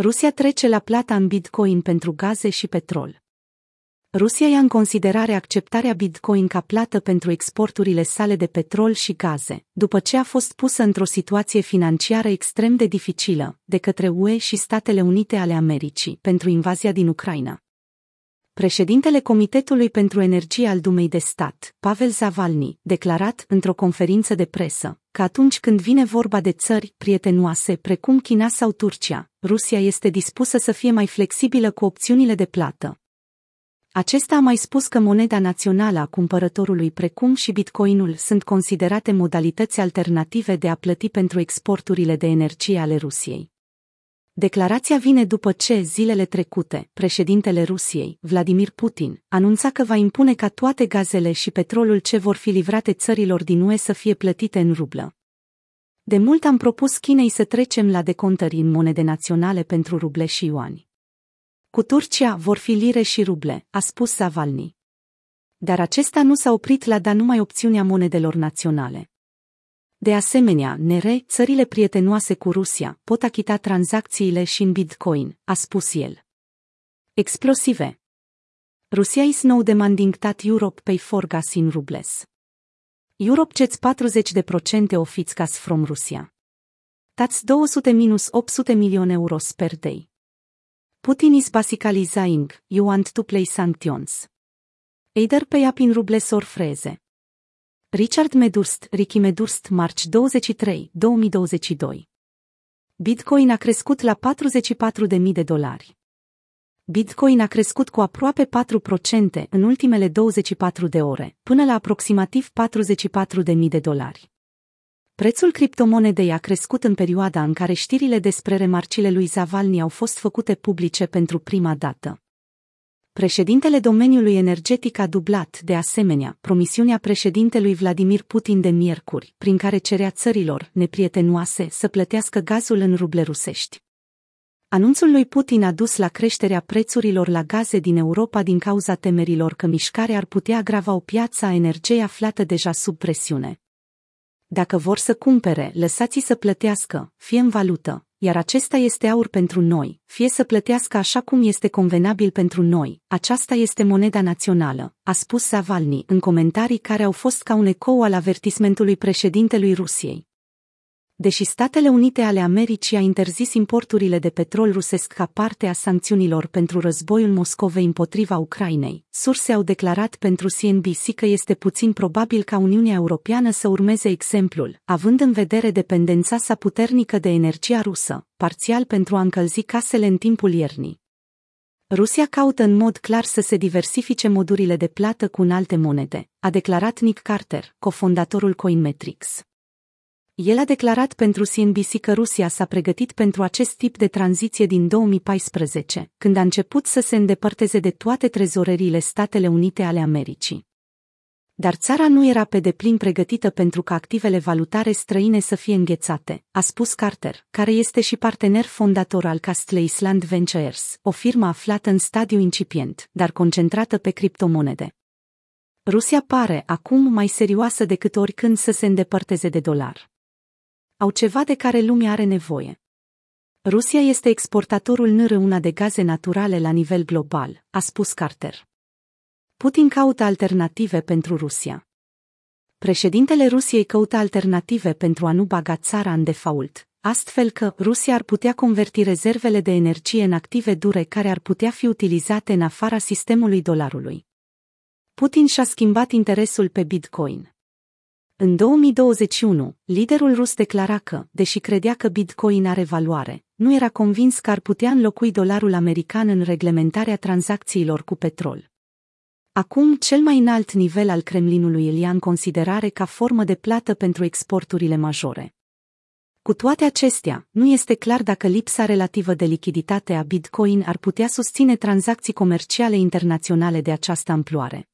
Rusia trece la plata în Bitcoin pentru gaze și petrol. Rusia ia în considerare acceptarea Bitcoin ca plată pentru exporturile sale de petrol și gaze, după ce a fost pusă într-o situație financiară extrem de dificilă de către UE și Statele Unite ale Americii pentru invazia din Ucraina. Președintele Comitetului pentru Energie al Dumei de Stat, Pavel Zavalny, declarat într-o conferință de presă că atunci când vine vorba de țări prietenoase precum China sau Turcia, Rusia este dispusă să fie mai flexibilă cu opțiunile de plată. Acesta a mai spus că moneda națională a cumpărătorului precum și bitcoinul sunt considerate modalități alternative de a plăti pentru exporturile de energie ale Rusiei. Declarația vine după ce, zilele trecute, președintele Rusiei, Vladimir Putin, anunța că va impune ca toate gazele și petrolul ce vor fi livrate țărilor din UE să fie plătite în rublă. De mult am propus Chinei să trecem la decontări în monede naționale pentru ruble și ioani. Cu Turcia vor fi lire și ruble, a spus Zavalny. Dar acesta nu s-a oprit la da numai opțiunea monedelor naționale. De asemenea, NR, țările prietenoase cu Rusia, pot achita tranzacțiile și în Bitcoin, a spus el. Explosive. Rusia is now demanding that Europe pay for gas in rubles. Europe gets 40% of its gas from Russia. That's 200-800 million euros per day. Putin is basically saying, you want to play sanctions. Either pay up in rubles or freeze. Richard Medurst, Ricky Medurst, marci 23, 2022. Bitcoin a crescut la 44.000 de dolari. Bitcoin a crescut cu aproape 4% în ultimele 24 de ore, până la aproximativ 44.000 de dolari. Prețul criptomonedei a crescut în perioada în care știrile despre remarcile lui Zavalny au fost făcute publice pentru prima dată. Președintele domeniului energetic a dublat, de asemenea, promisiunea președintelui Vladimir Putin de miercuri, prin care cerea țărilor neprietenoase să plătească gazul în ruble rusești. Anunțul lui Putin a dus la creșterea prețurilor la gaze din Europa din cauza temerilor că mișcarea ar putea agrava o piață a energiei aflată deja sub presiune. Dacă vor să cumpere, lăsați să plătească, fie în valută, iar acesta este aur pentru noi, fie să plătească așa cum este convenabil pentru noi, aceasta este moneda națională, a spus Savalny în comentarii care au fost ca un ecou al avertismentului președintelui Rusiei. Deși Statele Unite ale Americii a interzis importurile de petrol rusesc ca parte a sancțiunilor pentru războiul Moscovei împotriva Ucrainei, surse au declarat pentru CNBC că este puțin probabil ca Uniunea Europeană să urmeze exemplul, având în vedere dependența sa puternică de energia rusă, parțial pentru a încălzi casele în timpul iernii. Rusia caută în mod clar să se diversifice modurile de plată cu alte monede, a declarat Nick Carter, cofondatorul Coinmetrics. El a declarat pentru CNBC că Rusia s-a pregătit pentru acest tip de tranziție din 2014, când a început să se îndepărteze de toate trezoreriile Statele Unite ale Americii. Dar țara nu era pe deplin pregătită pentru ca activele valutare străine să fie înghețate, a spus Carter, care este și partener fondator al Castle Island Ventures, o firmă aflată în stadiu incipient, dar concentrată pe criptomonede. Rusia pare acum mai serioasă decât oricând să se îndepărteze de dolar au ceva de care lumea are nevoie. Rusia este exportatorul nr una de gaze naturale la nivel global, a spus Carter. Putin caută alternative pentru Rusia. Președintele Rusiei căută alternative pentru a nu baga țara în default, astfel că Rusia ar putea converti rezervele de energie în active dure care ar putea fi utilizate în afara sistemului dolarului. Putin și-a schimbat interesul pe Bitcoin. În 2021, liderul rus declara că, deși credea că Bitcoin are valoare, nu era convins că ar putea înlocui dolarul american în reglementarea tranzacțiilor cu petrol. Acum, cel mai înalt nivel al Kremlinului îl ia în considerare ca formă de plată pentru exporturile majore. Cu toate acestea, nu este clar dacă lipsa relativă de lichiditate a Bitcoin ar putea susține tranzacții comerciale internaționale de această amploare.